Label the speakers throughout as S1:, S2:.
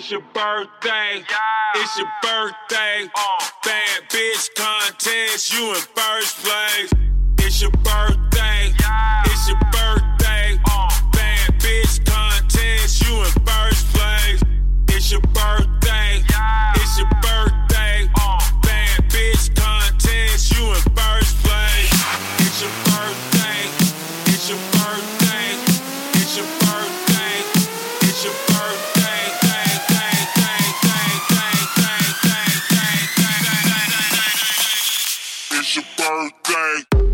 S1: It's your birthday. Yeah. It's your birthday. Uh. Bad bitch contest. You in first place. It's your birthday. Yeah. It's your birthday. your birthday.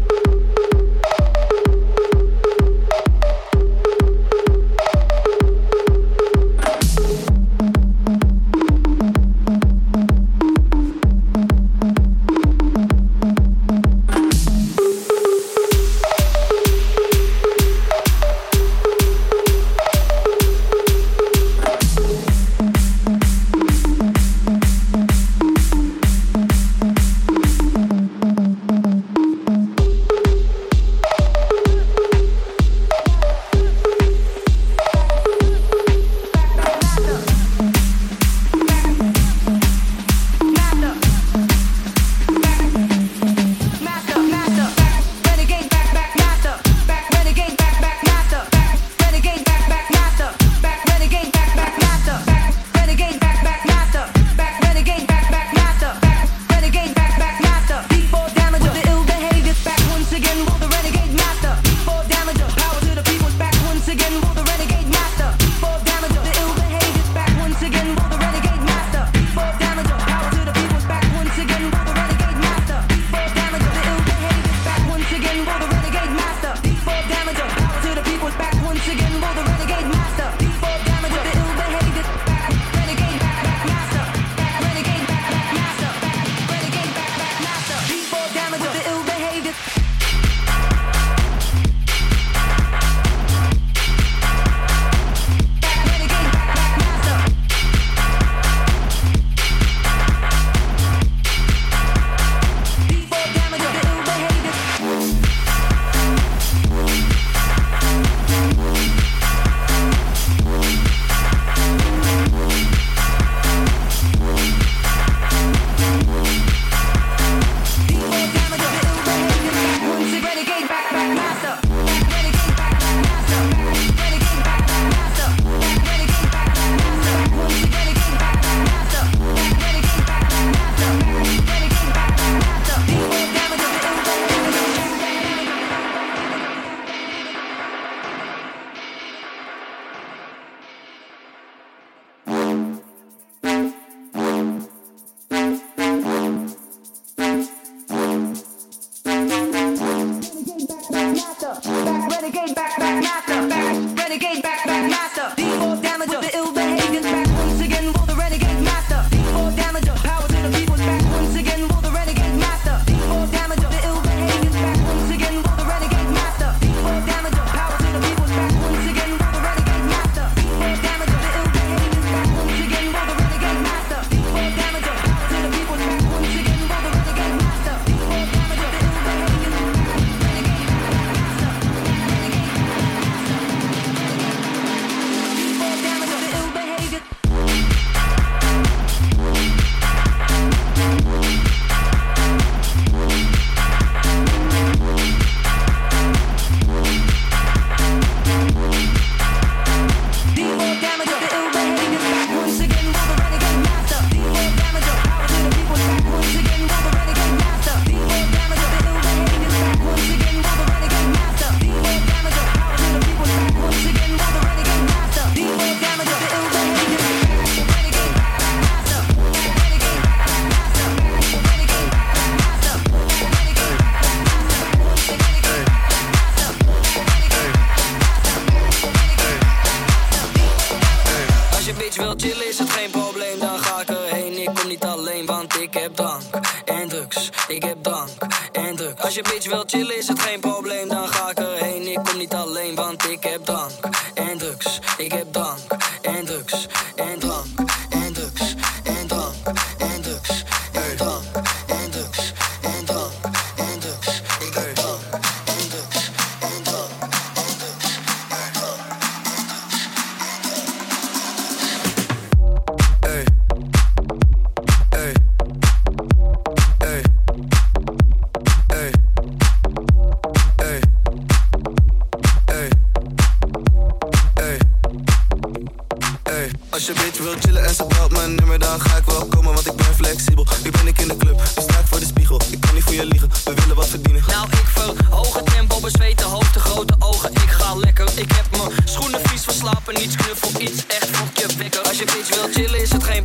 S2: we willen wat verdienen.
S3: Nou, ik verhoog het tempo, bezweet de hoofd, de grote ogen. Ik ga lekker, ik heb mijn schoenen vies verslapen. Niets knuffel, iets echt voor
S2: je wekker. Als
S3: je bitch wilt chillen, is het geen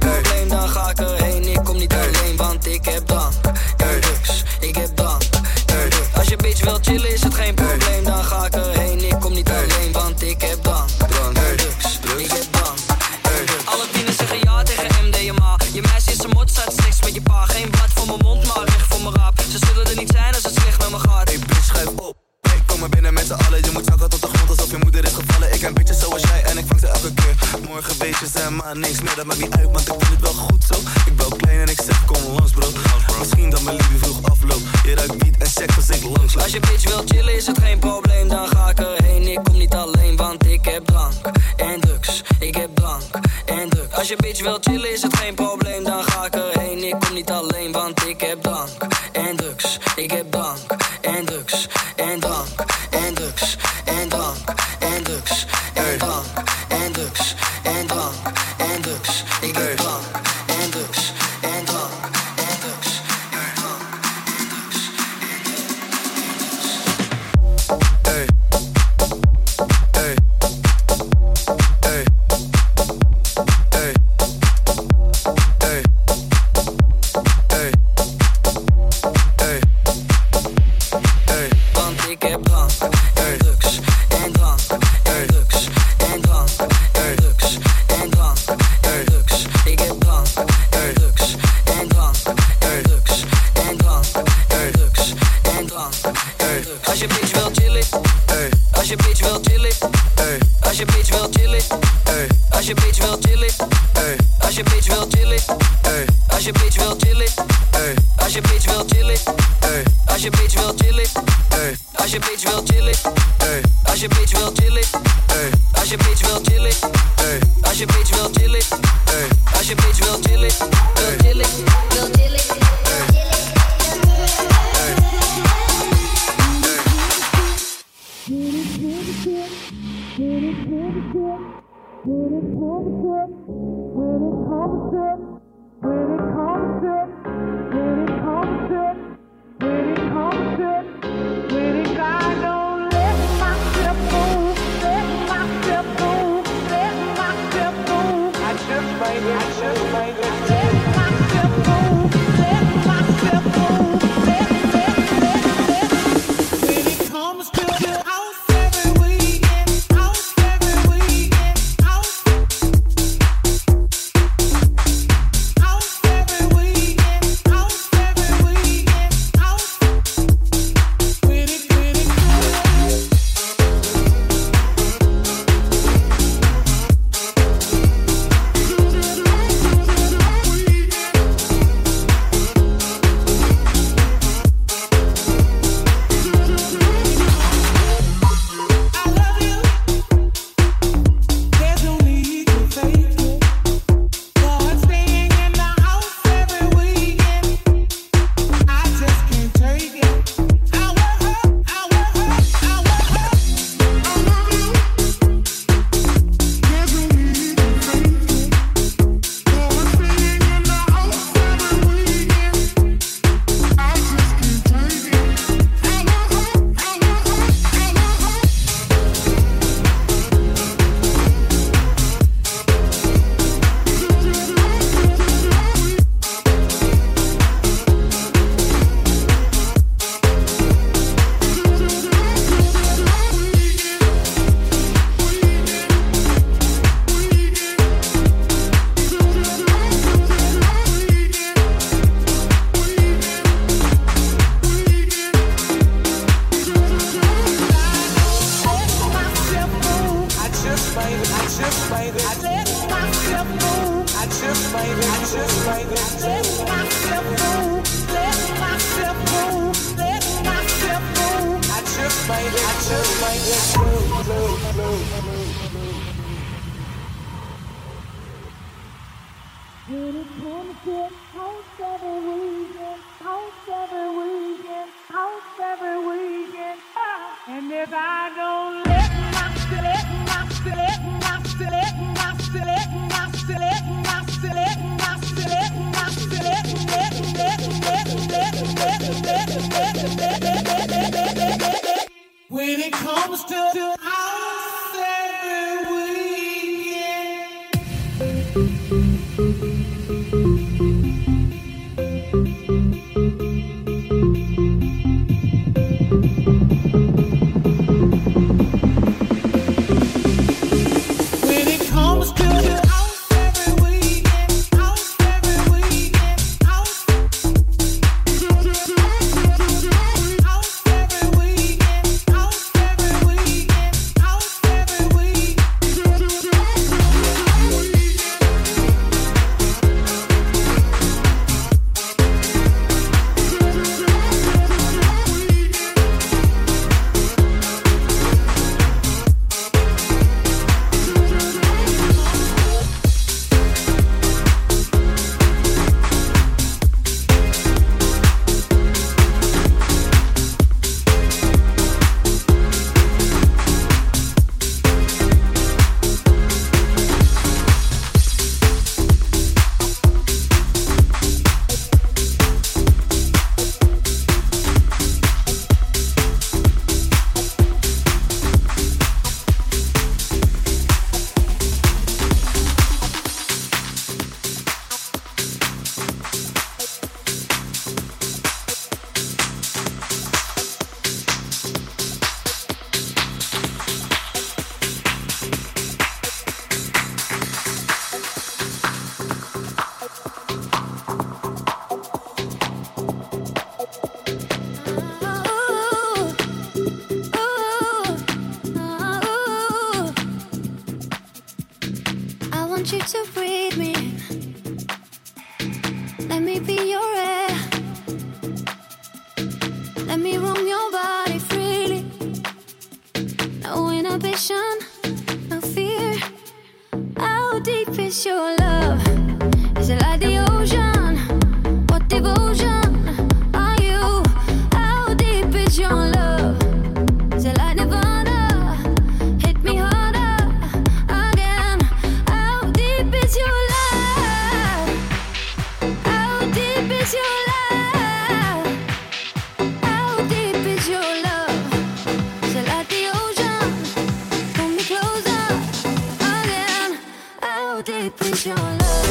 S4: please your love.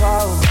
S5: whoa.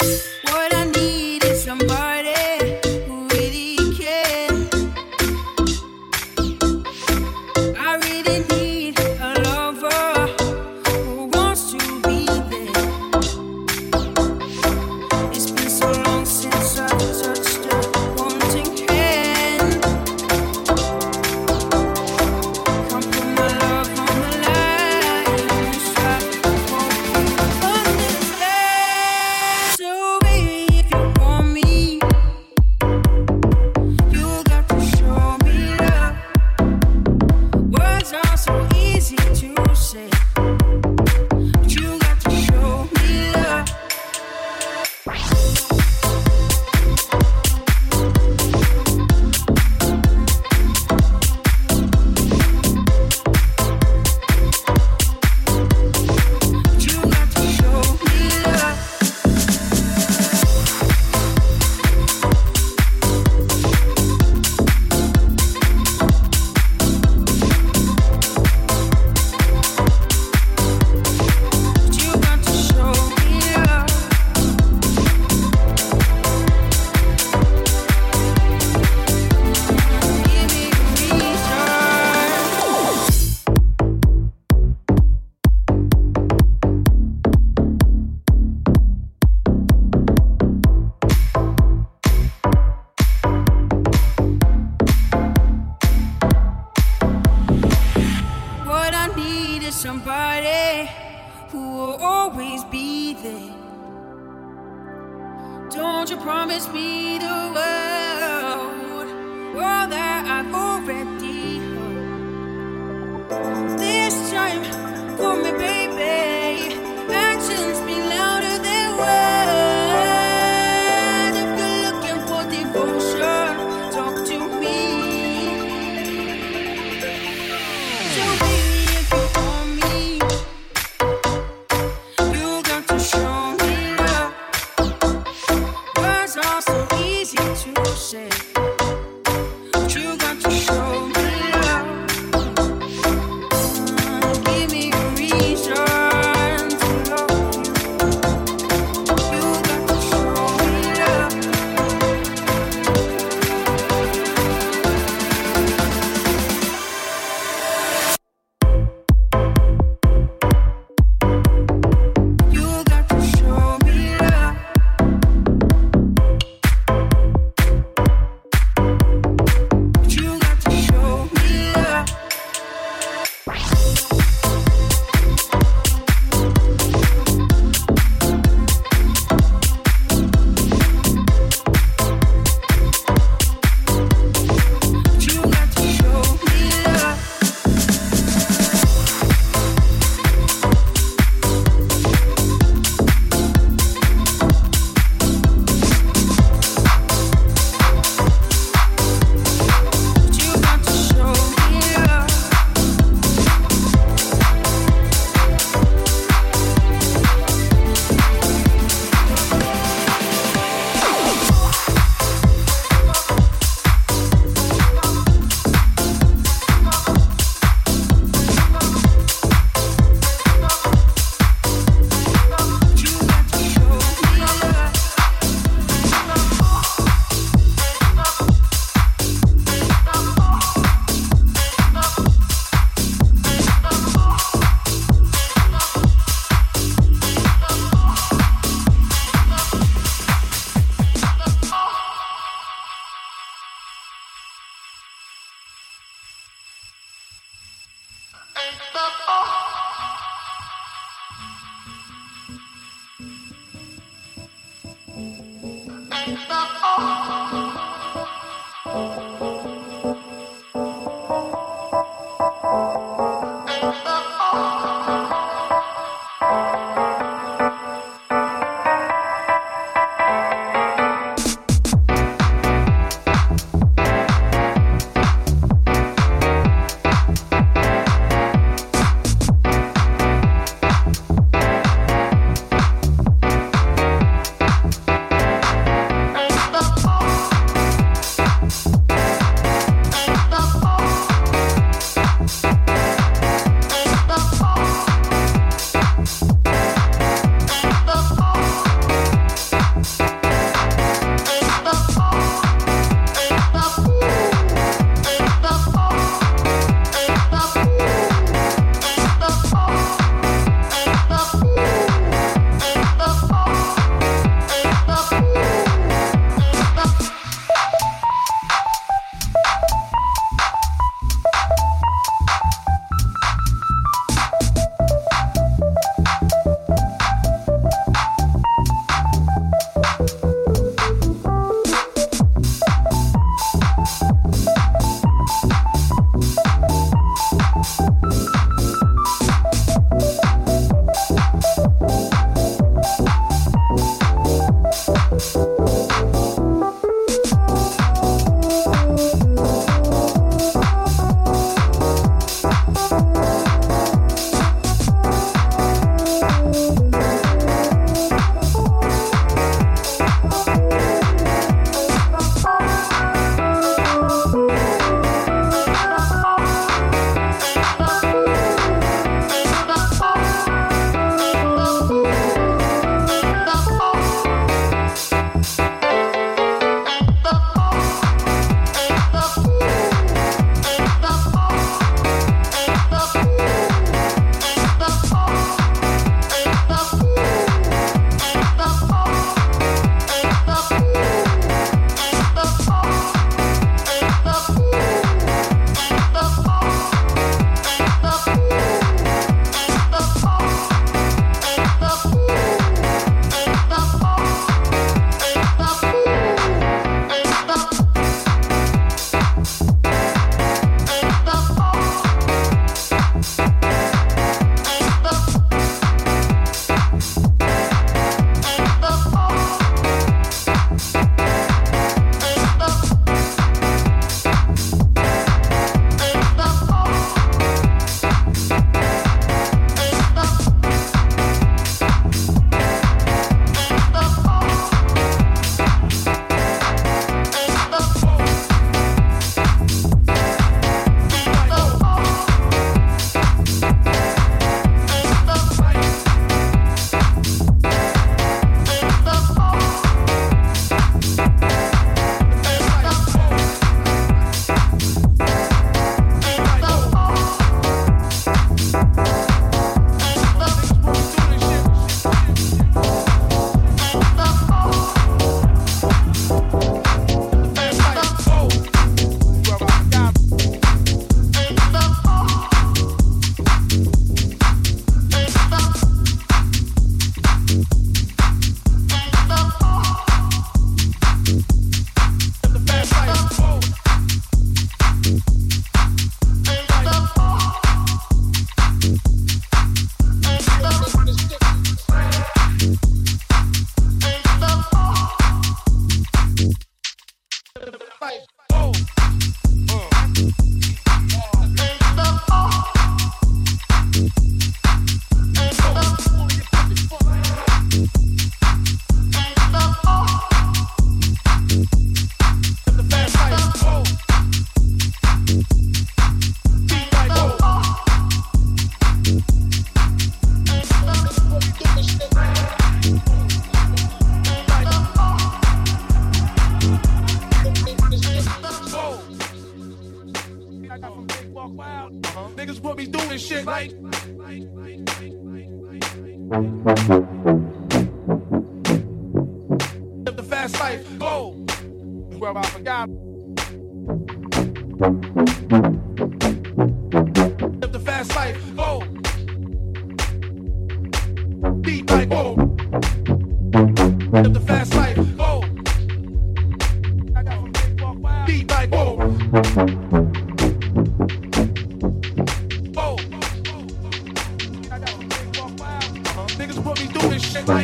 S5: What for me, baby.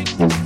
S6: Through